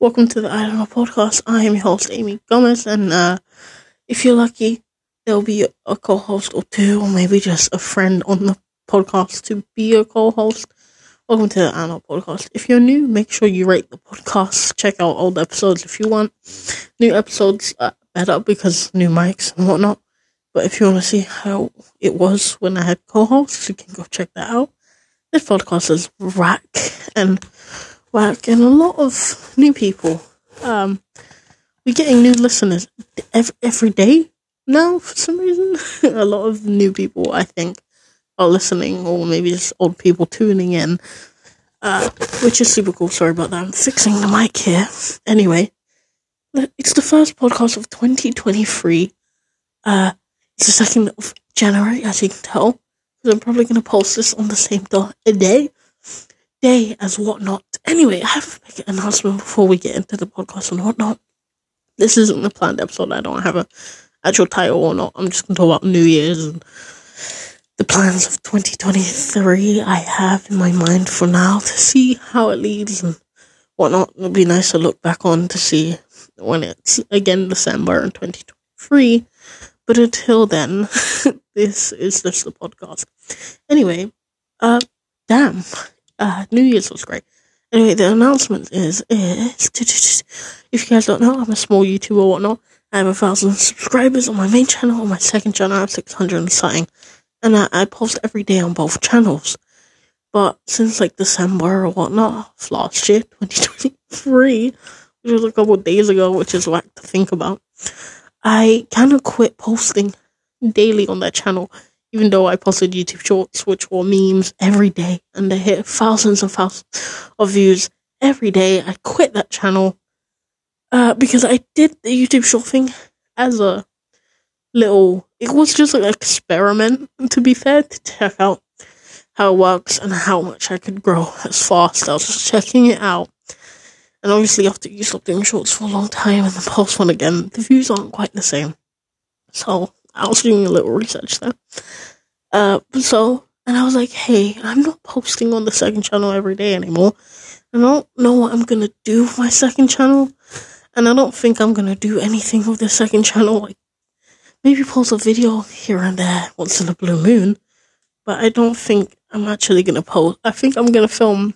Welcome to the I Don't Know podcast. I am your host, Amy Gomez, and uh, if you're lucky, there'll be a co host or two, or maybe just a friend on the podcast to be a co host. Welcome to the I Don't Know podcast. If you're new, make sure you rate the podcast. Check out old episodes if you want. New episodes are better because new mics and whatnot. But if you want to see how it was when I had co hosts, you can go check that out. This podcast is rack and whack and a lot of new people. Um, we're getting new listeners every, every day now for some reason. a lot of new people, I think, are listening, or maybe just old people tuning in, uh, which is super cool. Sorry about that. I'm fixing the mic here. Anyway, it's the first podcast of 2023. Uh, it's the second of January, as you can tell. I'm probably going to post this on the same day, day as whatnot. Anyway, I have a big announcement before we get into the podcast and whatnot. This isn't a planned episode. I don't have a actual title or not. I'm just going to talk about New Year's and the plans of 2023 I have in my mind for now to see how it leads and whatnot. It'll be nice to look back on to see when it's again December in 2023 but until then, this is just the podcast. Anyway, uh, damn, uh, New Year's was great. Anyway, the announcement is, is if you guys don't know, I'm a small YouTuber or whatnot. I have a thousand subscribers on my main channel. On my second channel, I have 600 and something. And I, I post every day on both channels. But since like December or whatnot, last year, 2023, which was a couple days ago, which is whack to think about, I kind of quit posting daily on that channel, even though I posted YouTube shorts, which were memes every day, and they hit thousands and thousands of views every day. I quit that channel uh, because I did the YouTube short thing as a little. It was just an experiment, to be fair, to check out how it works and how much I could grow as fast. I was just checking it out and obviously, after you stop doing shorts for a long time and then post one again, the views aren't quite the same. So I was doing a little research there. Uh, so and I was like, hey, I'm not posting on the second channel every day anymore. I don't know what I'm gonna do with my second channel, and I don't think I'm gonna do anything with the second channel. Like maybe post a video here and there once in a blue moon, but I don't think I'm actually gonna post. I think I'm gonna film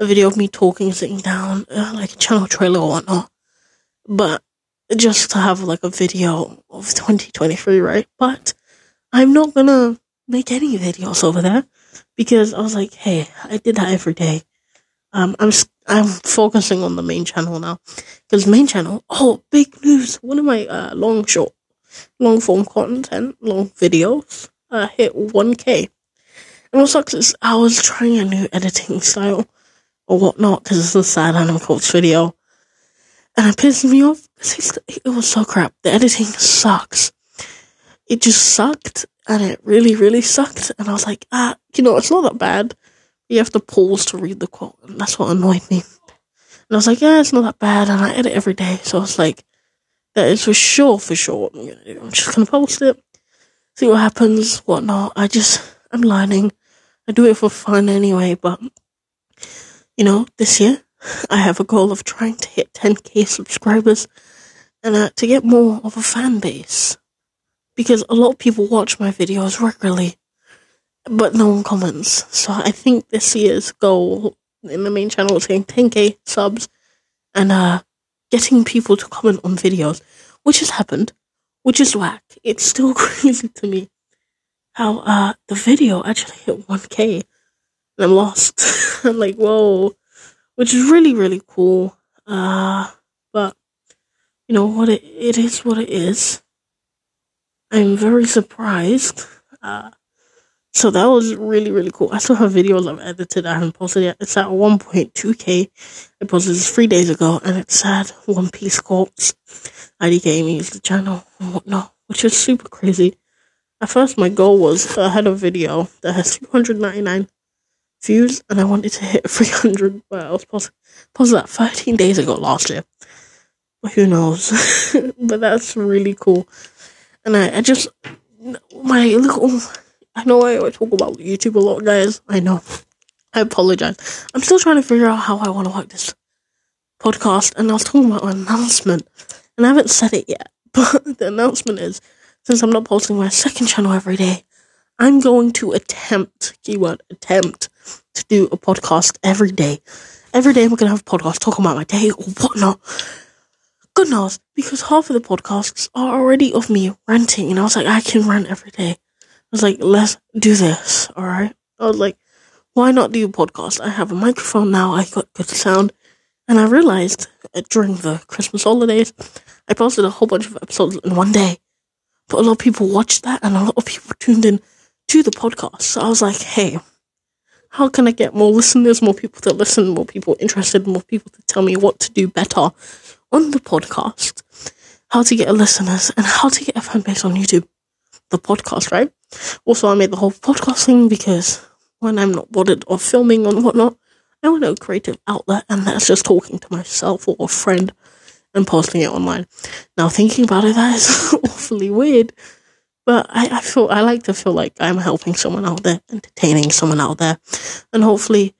a video of me talking, sitting down, uh, like a channel trailer or whatnot. But just to have like a video of 2023, right? But I'm not gonna make any videos over there because I was like, hey, I did that every day. Um, I'm I'm focusing on the main channel now because main channel. Oh, big news! One of my uh, long short, long form content, long videos, uh, hit 1k. And what sucks is I was trying a new editing style or whatnot because it's a sad anime quotes video. And it pissed me off it was so crap. The editing sucks. It just sucked and it really, really sucked. And I was like, ah, you know, it's not that bad. You have to pause to read the quote, and that's what annoyed me. And I was like, yeah, it's not that bad, and I edit every day, so I was like, that is for sure, for sure. What I'm just gonna post it, see what happens, whatnot. I just, I'm learning. I do it for fun anyway, but you know, this year I have a goal of trying to hit 10k subscribers and uh, to get more of a fan base. Because a lot of people watch my videos regularly, but no one comments. So I think this year's goal in the main channel is hitting 10k subs and uh, getting people to comment on videos, which has happened, which is whack. It's still crazy to me how uh, the video actually hit 1k and I'm lost. I'm like, whoa, which is really, really cool. Uh, but you know what? It, it is what it is. I'm very surprised. Uh, so that was really, really cool. I still have videos I've edited. I haven't posted yet. It's at 1.2k. I posted this three days ago, and it's at One Piece Corpse. IDK Amy is the channel and whatnot, which is super crazy. At first, my goal was I had a video that has 299 views, and I wanted to hit 300, but I was posted that 13 days ago last year. Who knows? but that's really cool. And I, I just, my little, I know I talk about YouTube a lot, guys. I know. I apologize. I'm still trying to figure out how I want to work this podcast and I was talking about an announcement and I haven't said it yet, but the announcement is since I'm not posting my second channel every day, I'm going to attempt, keyword attempt, to do a podcast every day. Every day I'm going to have a podcast talking about my day or whatnot. Good knows, because half of the podcasts are already of me ranting, and I was like, I can rant every day. I was like, let's do this, alright? I was like, why not do a podcast? I have a microphone now, I got good sound, and I realized during the Christmas holidays, I posted a whole bunch of episodes in one day, but a lot of people watched that, and a lot of people tuned in to the podcast. So I was like, hey, how can I get more listeners, more people to listen, more people interested, more people to tell me what to do better on the podcast, how to get listeners, and how to get a fan base on YouTube. The podcast, right? Also, I made the whole podcast thing because when I'm not bothered of filming and whatnot, I want a creative outlet, and that's just talking to myself or a friend and posting it online. Now, thinking about it, that is awfully weird. But I, I feel I like to feel like I'm helping someone out there, entertaining someone out there, and hopefully,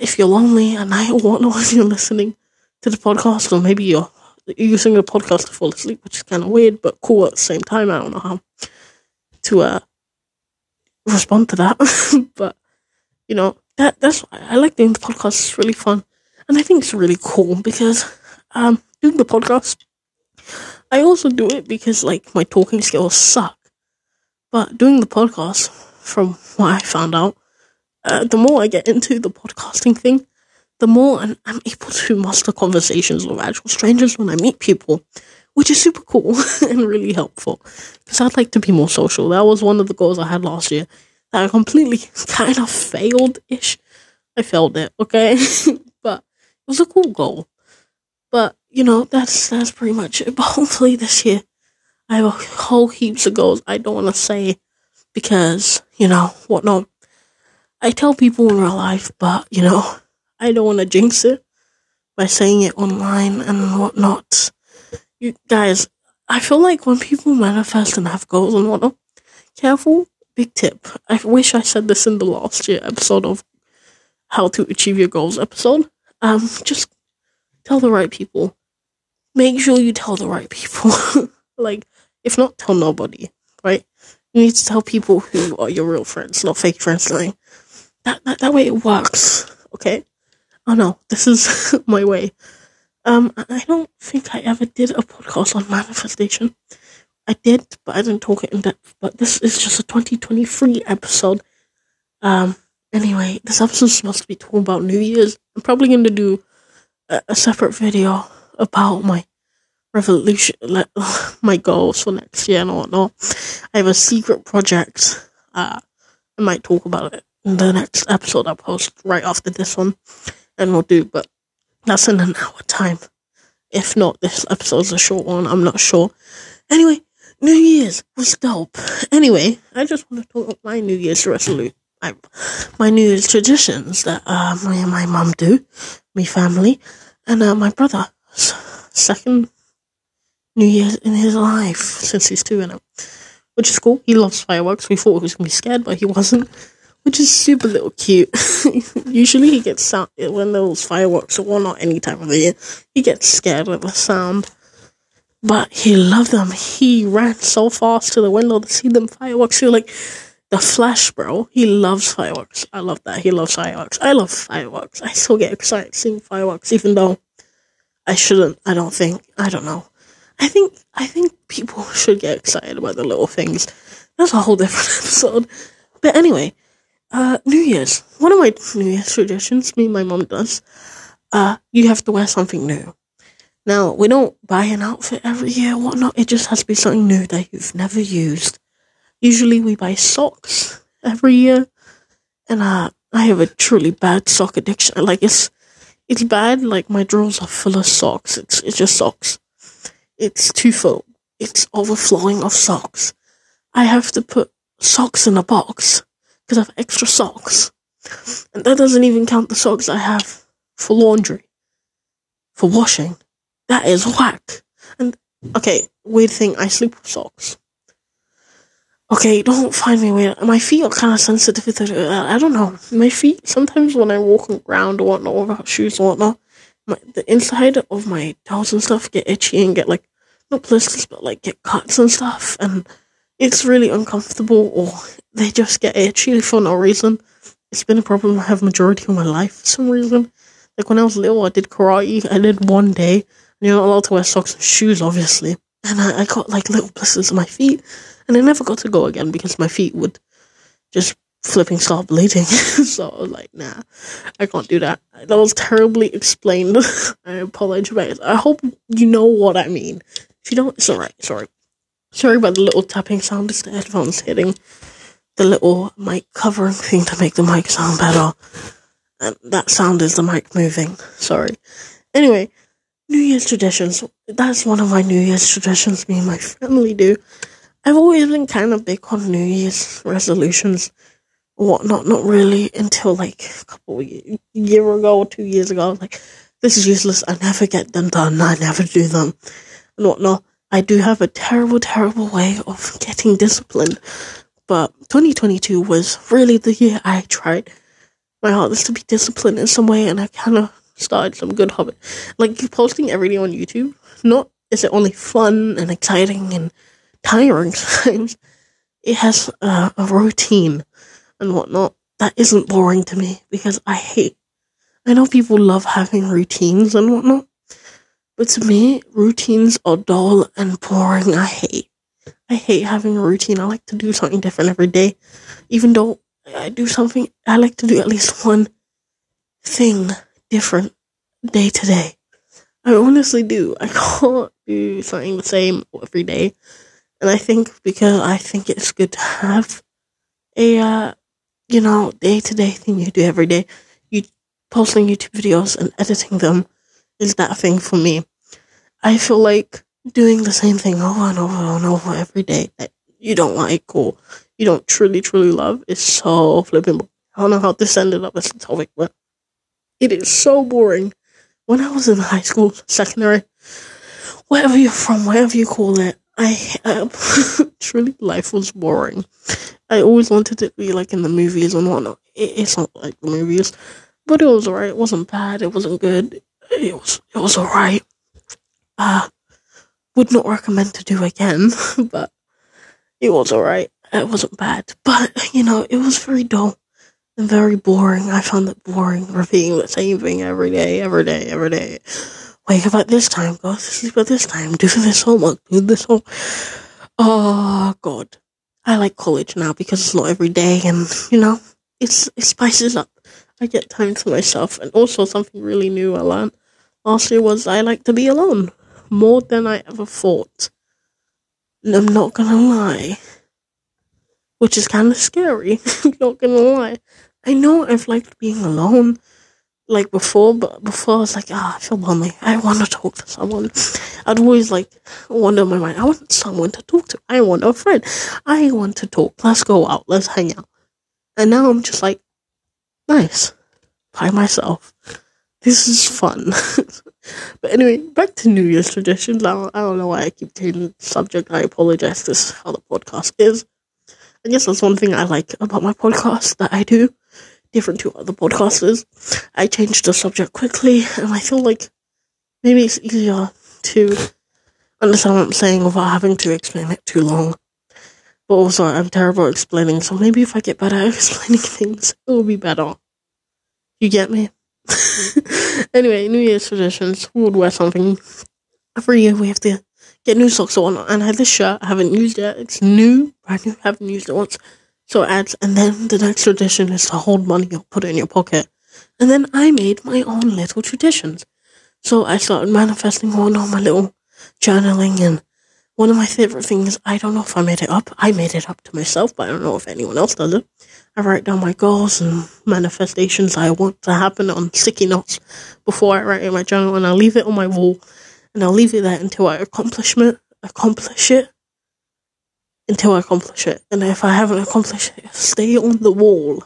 if you're lonely night or whatnot, if you're listening, to the podcast, or maybe you're using the podcast to fall asleep, which is kind of weird, but cool at the same time. I don't know how to uh, respond to that, but you know that that's why I like doing the podcast. It's really fun, and I think it's really cool because um, doing the podcast. I also do it because like my talking skills suck, but doing the podcast, from what I found out, uh, the more I get into the podcasting thing, the more I'm, I'm able to master conversations with actual strangers when I meet people, which is super cool and really helpful. Because I'd like to be more social. That was one of the goals I had last year that I completely kind of failed ish. I failed it, okay? but it was a cool goal. But, you know, that's that's pretty much it. But hopefully this year I have a whole heaps of goals I don't want to say because, you know, whatnot. I tell people in real life, but, you know, I don't want to jinx it by saying it online and whatnot. You guys, I feel like when people manifest and have goals and whatnot, careful, big tip. I wish I said this in the last year episode of how to achieve your goals episode. Um, just tell the right people. Make sure you tell the right people. like, if not, tell nobody, right? You need to tell people who are your real friends, not fake friends. Like, that, that, that way it works, okay? Oh no, this is my way. Um, I don't think I ever did a podcast on manifestation. I did, but I didn't talk it in depth. But this is just a 2023 episode. Um, anyway, this episode is supposed to be talking about New Year's. I'm probably going to do a, a, separate video about my revolution, like, my goals for next year and whatnot. I have a secret project. Uh, I might talk about it in the next episode I post right after this one and we'll do, but that's in an hour time. If not, this episode's a short one, I'm not sure. Anyway, New Year's was dope. Anyway, I just want to talk about my New Year's resolution. My, my New Year's traditions that uh, my and my mum do, me family, and uh, my brother. Second New Year's in his life since he's two, and which is cool. He loves fireworks. We thought he was gonna be scared, but he wasn't which is super little cute. Usually he gets sound when those fireworks or not any time of the year. He gets scared of the sound. But he loved them. He ran so fast to the window to see them fireworks. He was like the flash, bro. He loves fireworks. I love that. He loves fireworks. I love fireworks. I still get excited seeing fireworks, even though I shouldn't. I don't think. I don't know. I think I think people should get excited about the little things. That's a whole different episode. But anyway, uh, New Year's. One of my New Year's traditions, me and my mom does, uh, you have to wear something new. Now, we don't buy an outfit every year whatnot. It just has to be something new that you've never used. Usually we buy socks every year. And, uh, I have a truly bad sock addiction. Like, it's, it's bad. Like, my drawers are full of socks. It's, it's just socks. It's too full. It's overflowing of socks. I have to put socks in a box because I have extra socks. And that doesn't even count the socks I have for laundry, for washing. That is whack. And, okay, weird thing, I sleep with socks. Okay, don't find me weird. My feet are kind of sensitive to I don't know. My feet, sometimes when I walk around or whatnot without shoes or whatnot, my the inside of my toes and stuff get itchy and get like not blisters but like get cuts and stuff and it's really uncomfortable or they just get itchy for no reason. It's been a problem I have majority of my life for some reason. Like when I was little I did karate, I did one day, and you're not allowed to wear socks and shoes obviously. And I, I got like little blisters on my feet and I never got to go again because my feet would just flipping start bleeding. so I was like, nah, I can't do that. That was terribly explained. I apologize. I hope you know what I mean. If you don't, it's alright. Sorry. Sorry about the little tapping sound. It's the headphones hitting the little mic covering thing to make the mic sound better. And that sound is the mic moving. Sorry. Anyway, New Year's traditions. That's one of my New Year's traditions me and my family do. I've always been kind of big on New Year's resolutions whatnot. Not really until like a couple year, year ago or two years ago. I was like, this is useless. I never get them done. I never do them and whatnot. I do have a terrible, terrible way of getting disciplined. But 2022 was really the year I tried my hardest to be disciplined in some way, and I kind of started some good habit. Like posting every day on YouTube. Not is it only fun and exciting and tiring times. It has a routine and whatnot that isn't boring to me because I hate. I know people love having routines and whatnot, but to me, routines are dull and boring. I hate. I hate having a routine. I like to do something different every day. Even though I do something, I like to do at least one thing different day to day. I honestly do. I can't do something the same every day. And I think because I think it's good to have a, uh, you know, day to day thing you do every day. You posting YouTube videos and editing them is that thing for me. I feel like doing the same thing over and over and over every day that you don't like or you don't truly, truly love is so flipping. boring. I don't know how this ended up as a topic, but it is so boring. When I was in high school, secondary, wherever you're from, whatever you call it, I um, truly life was boring. I always wanted to be like in the movies and whatnot. It, it's not like the movies, but it was alright. It wasn't bad. It wasn't good. It was it was alright. Uh would not recommend to do again, but it was alright. It wasn't bad, but you know it was very dull and very boring. I found it boring repeating the same thing every day, every day, every day wake up at this time, go to sleep at this time, do this homework, do this home. Oh God, I like college now because it's not every day, and you know, it's it spices up. I get time to myself, and also something really new I learned last year was I like to be alone more than I ever thought. And I'm not gonna lie, which is kind of scary. I'm not gonna lie. I know I've liked being alone like before, but before I was like, ah, I feel lonely. I want to talk to someone. I'd always like wonder in my mind, I want someone to talk to. I want a friend. I want to talk. Let's go out. Let's hang out. And now I'm just like, nice, by myself. This is fun. but anyway, back to New Year's traditions. I don't, I don't know why I keep changing the subject. I apologize. This is how the podcast is. I guess that's one thing I like about my podcast that I do different to other podcasters. I change the subject quickly, and I feel like maybe it's easier to understand what I'm saying without having to explain it too long. But also, I'm terrible at explaining, so maybe if I get better at explaining things, it will be better. You get me? anyway, New Year's traditions. We would wear something. Every year we have to get new socks or. And I have this shirt I haven't used yet. It's new. I haven't used it once. So ads, and then the next tradition is to hold money or put it in your pocket. And then I made my own little traditions. So I started manifesting on my little journaling and one of my favorite things, I don't know if I made it up. I made it up to myself, but I don't know if anyone else does it. I write down my goals and manifestations I want to happen on sticky notes before I write in my journal and I'll leave it on my wall and I'll leave it there until I accomplish it, accomplish it until I accomplish it. And if I haven't accomplished it, stay on the wall.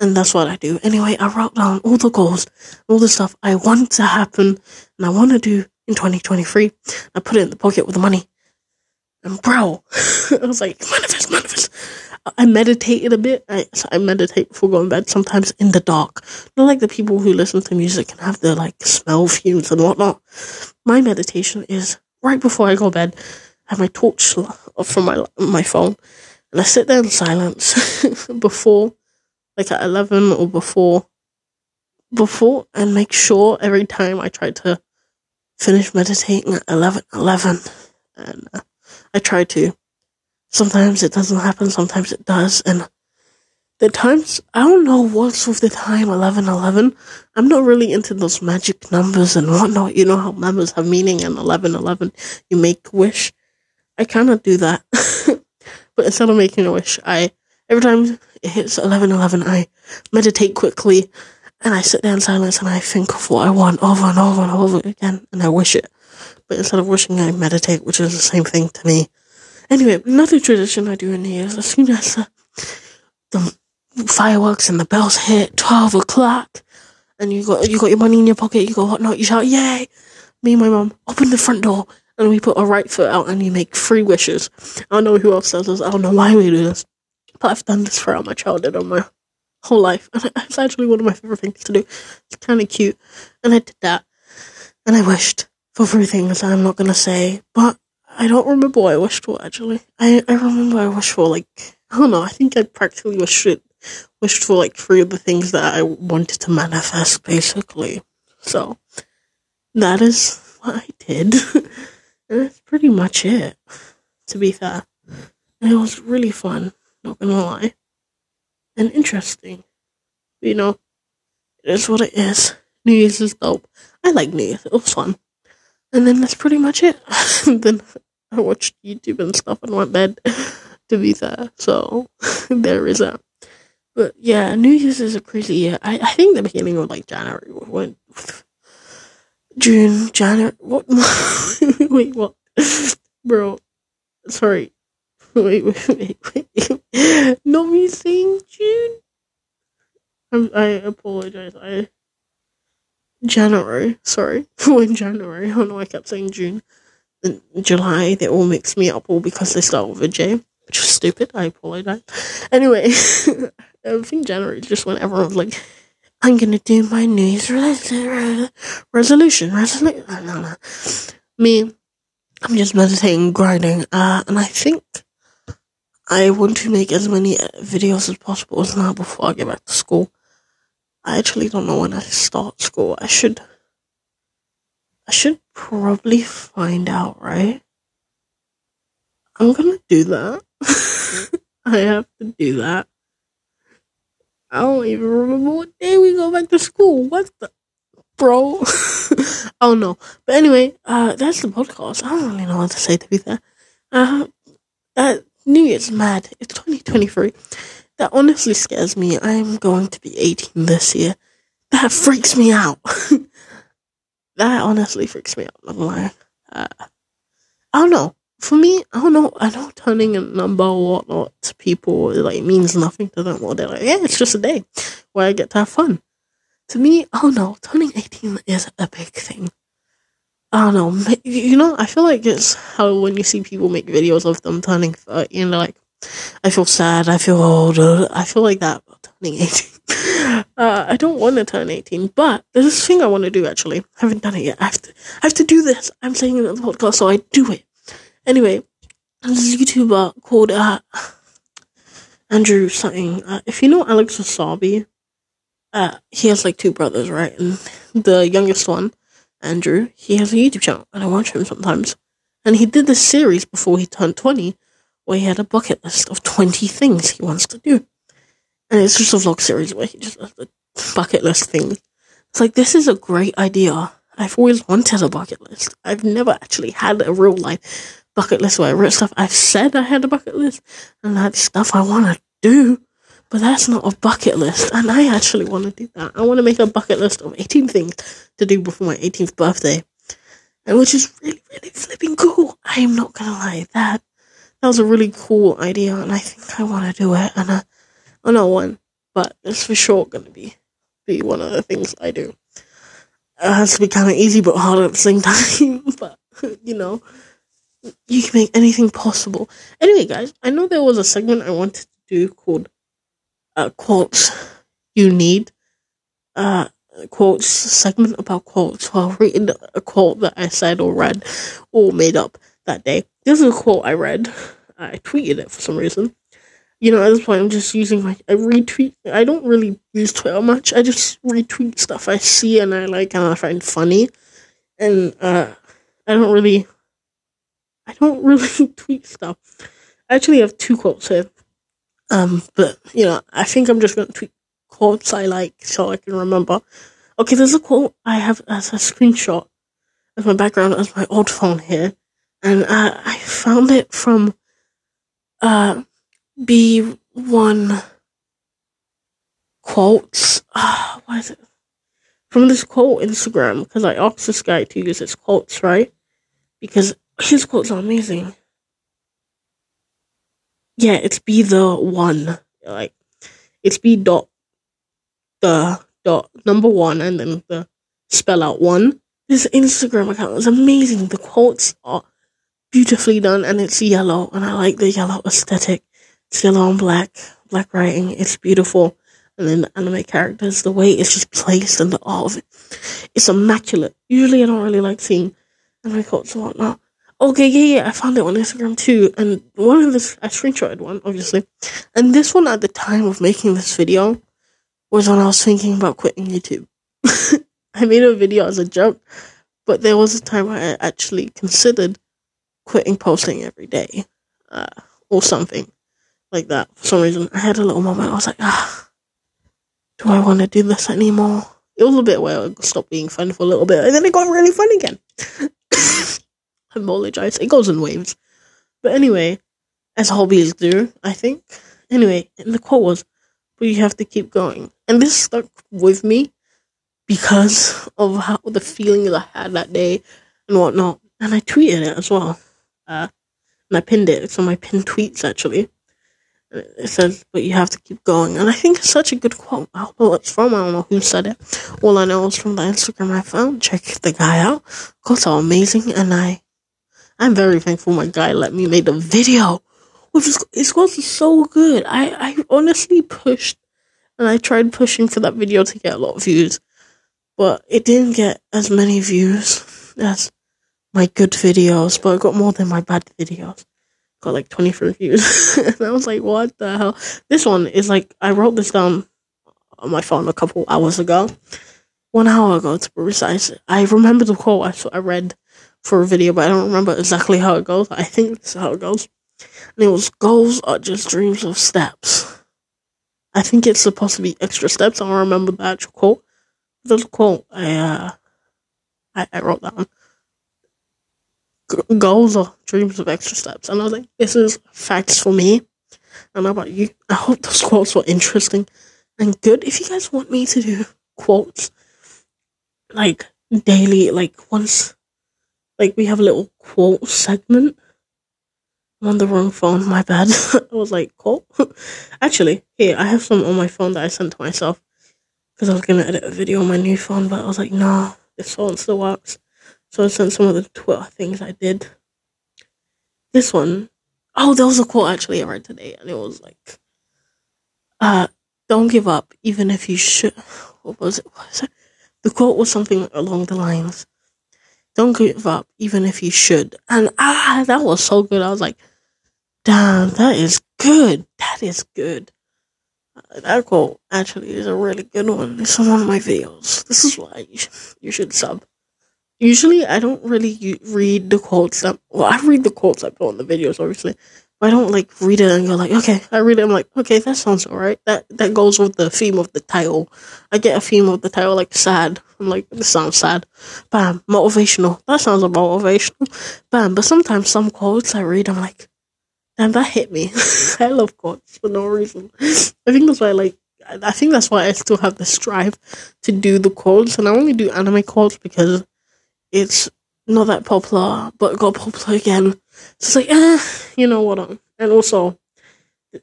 And that's what I do. Anyway, I wrote down all the goals, all the stuff I want to happen and I want to do in 2023. I put it in the pocket with the money. And bro, I was like, manifest, manifest. I meditated a bit. I, I meditate before going to bed, sometimes in the dark. Not like the people who listen to music and have the like smell fumes and whatnot. My meditation is right before I go to bed. I have my torch off uh, from my my phone, and I sit there in silence before, like at eleven or before, before, and make sure every time I try to finish meditating at eleven eleven, and uh, I try to Sometimes it doesn't happen, sometimes it does, and the times, I don't know what's with the time 1111. I'm not really into those magic numbers and whatnot. You know how numbers have meaning and 1111, you make wish. I cannot do that. but instead of making a wish, I, every time it hits 1111, I meditate quickly and I sit there in silence and I think of what I want over and over and over again and I wish it. But instead of wishing, I meditate, which is the same thing to me. Anyway, another tradition I do in here is as soon as the, the fireworks and the bells hit twelve o'clock, and you got you got your money in your pocket, you go whatnot, you shout yay! Me and my mum open the front door and we put our right foot out and you make three wishes. I don't know who else does this. I don't know why we do this, but I've done this throughout my childhood and my whole life, and it's actually one of my favorite things to do. It's kind of cute, and I did that, and I wished for three things I'm not gonna say, but I don't remember what I wished for actually. I, I remember I wished for like I don't know, I think I practically wished it wished for like three of the things that I wanted to manifest basically. So that is what I did. and that's pretty much it, to be fair. And it was really fun, not gonna lie. And interesting. You know, it is what it is. New Year's is dope. I like New Year's, it was fun. And then that's pretty much it. then I watched YouTube and stuff and went bed, to be fair. So there is that. But yeah, New Year's is a crazy year. I, I think the beginning of like January went June, January. What? wait, what? Bro, sorry. Wait, wait, wait, wait. Not me saying June. I'm, I apologize. I January. Sorry, when January. I don't know. I kept saying June. July, they all mix me up all because they start with a J, which is stupid. I apologize. Anyway, I think January just when everyone's like, I'm gonna do my New Year's resolution, resolution, resolution. Me, I'm just meditating, grinding, uh, and I think I want to make as many videos as possible as now before I get back to school. I actually don't know when I start school. I should I should probably find out, right? I'm gonna do that. I have to do that. I don't even remember what day we go back to school. What the bro? oh no. But anyway, uh that's the podcast. I don't really know what to say to be fair. Uh uh New Year's mad. It's twenty twenty three. That honestly scares me. I'm going to be eighteen this year. That freaks me out. that honestly freaks me out. I'm like, uh, I don't know. For me, I don't know. I know turning a number or whatnot to people like means nothing to them. Or they're like, yeah, it's just a day where I get to have fun. To me, don't know. Turning 18 is a big thing. I don't know. You know, I feel like it's how when you see people make videos of them turning 30 and they're like, I feel sad, I feel old. I feel like that turning 18. Uh, I don't want to turn 18, but there's this thing I want to do actually. I haven't done it yet. I have to, I have to do this. I'm saying it on the podcast, so I do it. Anyway, there's a YouTuber called uh, Andrew something. Uh, if you know Alex Wassabi, uh, he has like two brothers, right? And the youngest one, Andrew, he has a YouTube channel, and I watch him sometimes. And he did this series before he turned 20, where he had a bucket list of 20 things he wants to do. And it's just a vlog series where he just does the bucket list thing. It's like, this is a great idea. I've always wanted a bucket list. I've never actually had a real life bucket list where I wrote stuff. I've said I had a bucket list and I had stuff I want to do, but that's not a bucket list. And I actually want to do that. I want to make a bucket list of 18 things to do before my 18th birthday. And which is really, really flipping cool. I am not gonna lie. That, that was a really cool idea and I think I want to do it. And, uh, I know one, but it's for sure gonna be be one of the things I do. It has to be kind of easy but hard at the same time. but you know, you can make anything possible. Anyway, guys, I know there was a segment I wanted to do called uh, quotes you need. Uh, quotes segment about quotes. So I'll read a quote that I said or read or made up that day. This is a quote I read. I tweeted it for some reason. You know, at this point, I'm just using my I retweet. I don't really use Twitter much. I just retweet stuff I see and I like and I find funny, and uh, I don't really, I don't really tweet stuff. I actually have two quotes here. Um, but you know, I think I'm just gonna tweet quotes I like so I can remember. Okay, there's a quote I have as a screenshot as my background as my old phone here, and uh, I found it from uh B1 quotes. Uh, is it? From this quote Instagram because I asked this guy to use his quotes, right? Because his quotes are amazing yeah, it's be the one. Like it's be dot the dot number one and then the spell out one. This Instagram account is amazing. The quotes are beautifully done and it's yellow and I like the yellow aesthetic. It's yellow and black, black writing. It's beautiful. And then the anime characters, the way it's just placed and the art of it. It's immaculate. Usually I don't really like seeing anime quotes and whatnot. Okay, yeah, yeah, I found it on Instagram too, and one of this, I screenshotted one, obviously, and this one at the time of making this video was when I was thinking about quitting YouTube. I made a video as a joke, but there was a time where I actually considered quitting posting every day, uh, or something like that. For some reason, I had a little moment. I was like, ah, do I want to do this anymore? It was a bit where it stopped being fun for a little bit, and then it got really fun again. Apologize. It goes in waves. But anyway, as hobbies do, I think. Anyway, and the quote was, but you have to keep going. And this stuck with me because of how the feelings I had that day and whatnot. And I tweeted it as well. Uh, and I pinned it. It's on my pinned tweets, actually. It says, but you have to keep going. And I think it's such a good quote. I don't know what it's from. I don't know who said it. All I know is from the Instagram I found. Check the guy out. Quotes are amazing. And I I'm very thankful my guy let me make the video. Which is it's going to be so good. I, I honestly pushed and I tried pushing for that video to get a lot of views. But it didn't get as many views as my good videos, but it got more than my bad videos. Got like 23 views. and I was like, what the hell? This one is like, I wrote this down on my phone a couple hours ago. One hour ago, to be precise. I remember the quote I, I read for a video, but I don't remember exactly how it goes. I think this is how it goes. And it was goals are just dreams of steps. I think it's supposed to be extra steps. I don't remember the actual quote. A quote I uh I, I wrote down. Goals are dreams of extra steps. And I was like, this is facts for me. And how about you? I hope those quotes were interesting and good. If you guys want me to do quotes like daily, like once like we have a little quote segment. I'm on the wrong phone, my bad. I was like, quote? Actually, here, I have some on my phone that I sent to myself. Because I was going to edit a video on my new phone, but I was like, no, this phone still works. So I sent some of the Twitter things I did. This one, oh, there was a quote actually I read today, and it was like, uh, don't give up, even if you should. What was it? What was it? The quote was something along the lines don't give up, even if you should. And ah, that was so good. I was like, damn, that is good. That is good. Uh, that quote actually is a really good one. It's on one of my videos. This is why you should, you should sub. Usually, I don't really read the quotes that. Well, I read the quotes I put on the videos, obviously. I don't like read it and go like, okay, I read it. I'm like, okay, that sounds alright. That that goes with the theme of the title. I get a theme of the title like sad. I'm like, this sounds sad. Bam, motivational. That sounds motivational. Bam. But sometimes some quotes I read, I'm like, damn, that hit me. I love quotes for no reason. I think that's why I like. I think that's why I still have the strive to do the quotes, and I only do anime quotes because it's not that popular, but got popular again. So it's like, eh, you know what? Um, and also,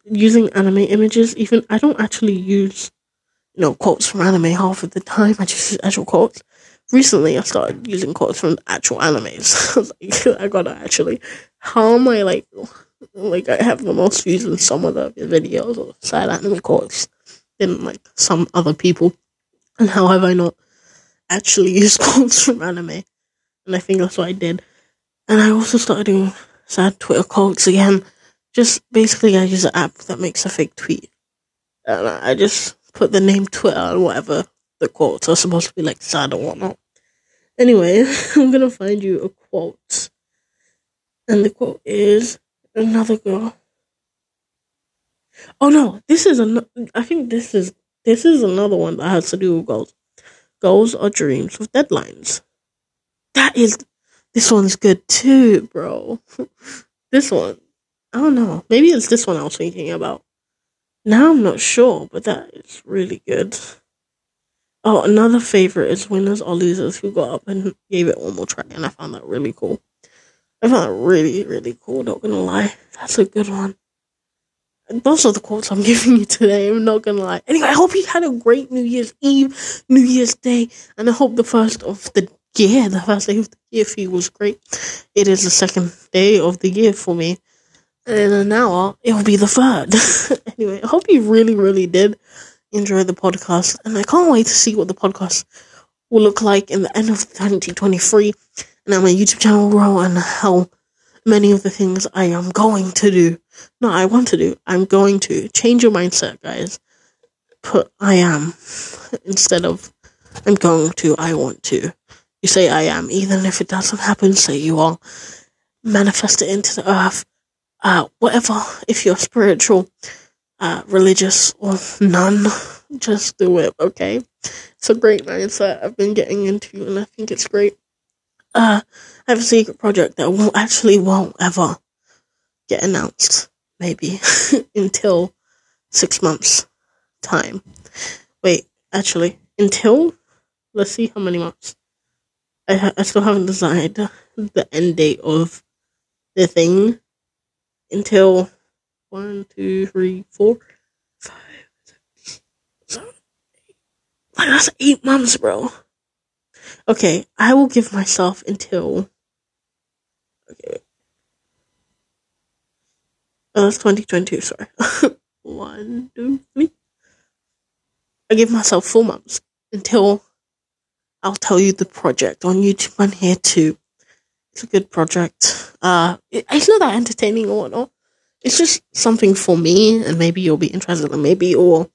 using anime images, even I don't actually use, you know, quotes from anime half of the time. I just use actual quotes. Recently, I started using quotes from actual animes. I was like, I gotta actually, how am I like like I have the most views in some of the videos or sad anime quotes than like some other people. And how have I not actually used quotes from anime? And I think that's what I did. And I also started doing sad Twitter quotes again. Just basically, I use an app that makes a fake tweet. And I just put the name Twitter and whatever the quotes are supposed to be like sad or whatnot. Anyway, I'm gonna find you a quote. And the quote is another girl. Oh no, this is an I think this is this is another one that has to do with goals. Goals are dreams with deadlines. That is this one's good too, bro. this one. I don't know. Maybe it's this one I was thinking about. Now I'm not sure, but that is really good. Oh, another favorite is winners or losers who got up and gave it one more try, and I found that really cool. I found that really, really cool, not gonna lie. That's a good one. And those are the quotes I'm giving you today, I'm not gonna lie. Anyway, I hope you had a great New Year's Eve, New Year's Day, and I hope the first of the year, the first day of the year for you was great. It is the second day of the year for me. And in an hour, it will be the third. anyway, I hope you really, really did enjoy the podcast. And I can't wait to see what the podcast will look like in the end of 2023 and how my YouTube channel will grow and how many of the things I am going to do. No, I want to do. I'm going to change your mindset, guys. Put I am instead of I'm going to, I want to. You say I am, even if it doesn't happen, say you are. Manifest it into the earth uh, whatever, if you're spiritual, uh, religious, or none, just do it, okay? It's a great mindset I've been getting into, and I think it's great. Uh, I have a secret project that won't actually won't ever get announced, maybe, until six months' time. Wait, actually, until, let's see how many months. I, ha- I still haven't decided the end date of the thing until one, two, three, four, five, six, seven, eight. Like that's eight months, bro. Okay, I will give myself until. Okay. Oh, that's 2022, sorry. one, two, three. I give myself four months until I'll tell you the project on YouTube and here too. It's a good project. Uh, it, it's not that entertaining or whatnot. It's just something for me, and maybe you'll be interested, and maybe will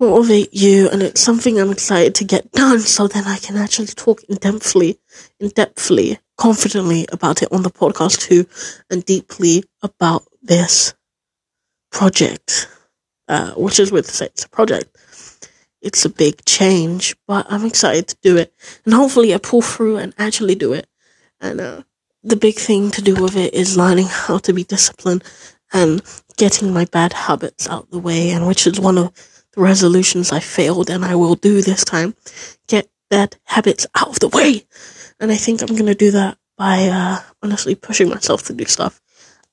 motivate you. And it's something I'm excited to get done, so then I can actually talk in depthly, in depthly, confidently about it on the podcast too, and deeply about this project, uh, which is with it's a project. It's a big change, but I'm excited to do it, and hopefully I pull through and actually do it. And uh, the big thing to do with it is learning how to be disciplined and getting my bad habits out the way, and which is one of the resolutions I failed and I will do this time. Get bad habits out of the way. And I think I'm gonna do that by uh, honestly pushing myself to do stuff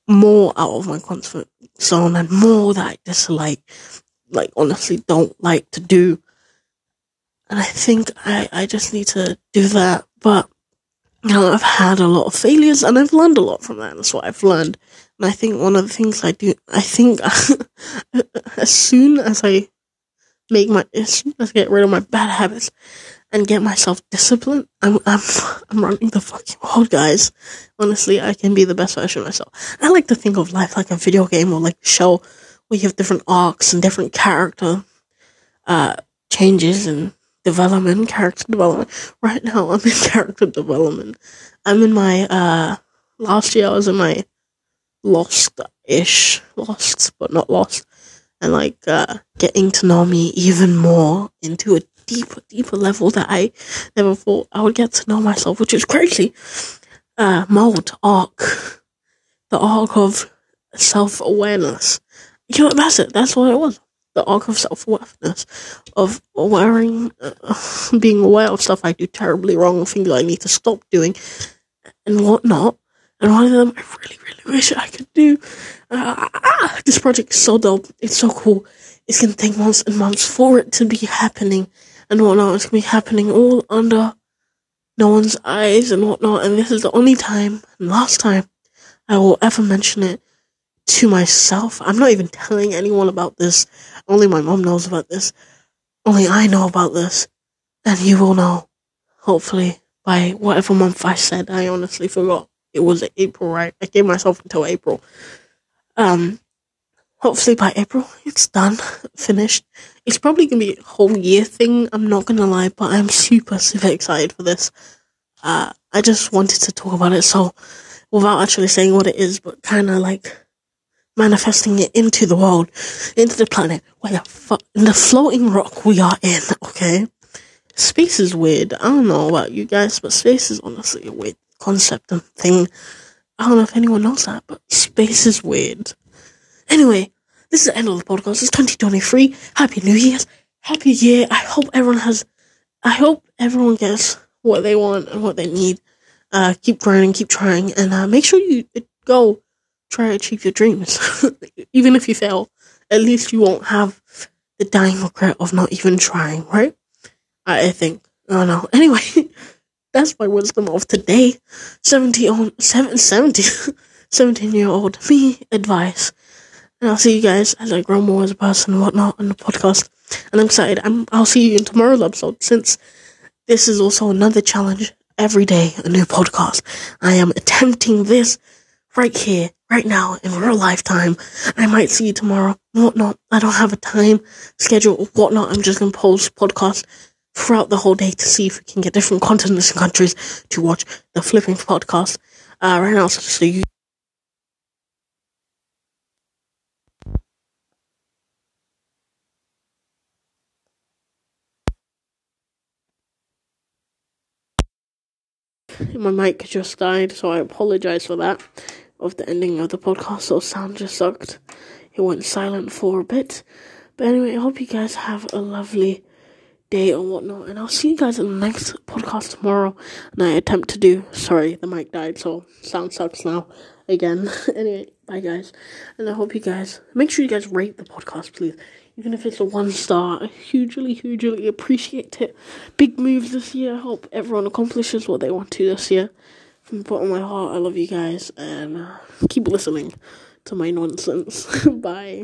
more out of my comfort zone and more that I dislike, like honestly don't like to do. And I think I, I just need to do that. But I've had a lot of failures and I've learned a lot from that. That's what I've learned. And I think one of the things I do, I think as soon as I make my, as soon as I get rid of my bad habits and get myself disciplined, I'm, I'm, I'm running the fucking world, guys. Honestly, I can be the best version of myself. I like to think of life like a video game or like a show where you have different arcs and different character, uh, changes and development, character development. Right now, I'm in character development. I'm in my, uh, last year I was in my lost-ish, lost, but not lost, and like, uh, getting to know me even more into a deeper, deeper level that I never thought I would get to know myself, which is crazy. Uh, mold, arc, the arc of self-awareness. You know, what that's it, that's what it was the arc of self awareness, of wearing, uh, being aware of stuff I do terribly wrong, things I need to stop doing, and whatnot. And one of them I really, really wish I could do. Uh, ah, this project is so dope. It's so cool. It's gonna take months and months for it to be happening and whatnot. It's gonna be happening all under no one's eyes and whatnot. And this is the only time and last time I will ever mention it to myself. I'm not even telling anyone about this. Only my mom knows about this. Only I know about this. And you will know, hopefully, by whatever month I said. I honestly forgot. It was April, right? I gave myself until April. Um, hopefully by April it's done, finished. It's probably gonna be a whole year thing. I'm not gonna lie, but I'm super super excited for this. Uh, I just wanted to talk about it, so without actually saying what it is, but kind of like manifesting it into the world, into the planet, where the fuck, the floating rock we are in. Okay, space is weird. I don't know about you guys, but space is honestly a weird concept and thing. I don't know if anyone knows that, but space is weird. Anyway, this is the end of the podcast. It's 2023. Happy New Year's. Happy year. I hope everyone has, I hope everyone gets what they want and what they need. Uh, keep grinding, keep trying, and uh, make sure you go try to achieve your dreams. even if you fail, at least you won't have the dying regret of not even trying, right? I, I think. I don't know. Anyway, that's my wisdom of today. 70 on, 70, 17 year old me advice. And I'll see you guys as I grow more as a person and whatnot on the podcast. And I'm excited. I'm, I'll see you in tomorrow's episode since this is also another challenge. Every day, a new podcast. I am attempting this right here, right now, in real lifetime. I might see you tomorrow, whatnot. I don't have a time schedule whatnot. I'm just gonna post podcast throughout the whole day to see if we can get different continents and countries to watch the flipping podcast. Uh, right now, so you my mic just died, so I apologize for that. Of the ending of the podcast, so sound just sucked. It went silent for a bit. But anyway, I hope you guys have a lovely day or whatnot, and I'll see you guys in the next podcast tomorrow. And I attempt to do. Sorry, the mic died, so sound sucks now again. anyway, bye guys, and I hope you guys make sure you guys rate the podcast, please even if it's a one star. I hugely, hugely appreciate it. Big moves this year. I hope everyone accomplishes what they want to this year. From the bottom of my heart, I love you guys and keep listening to my nonsense. Bye.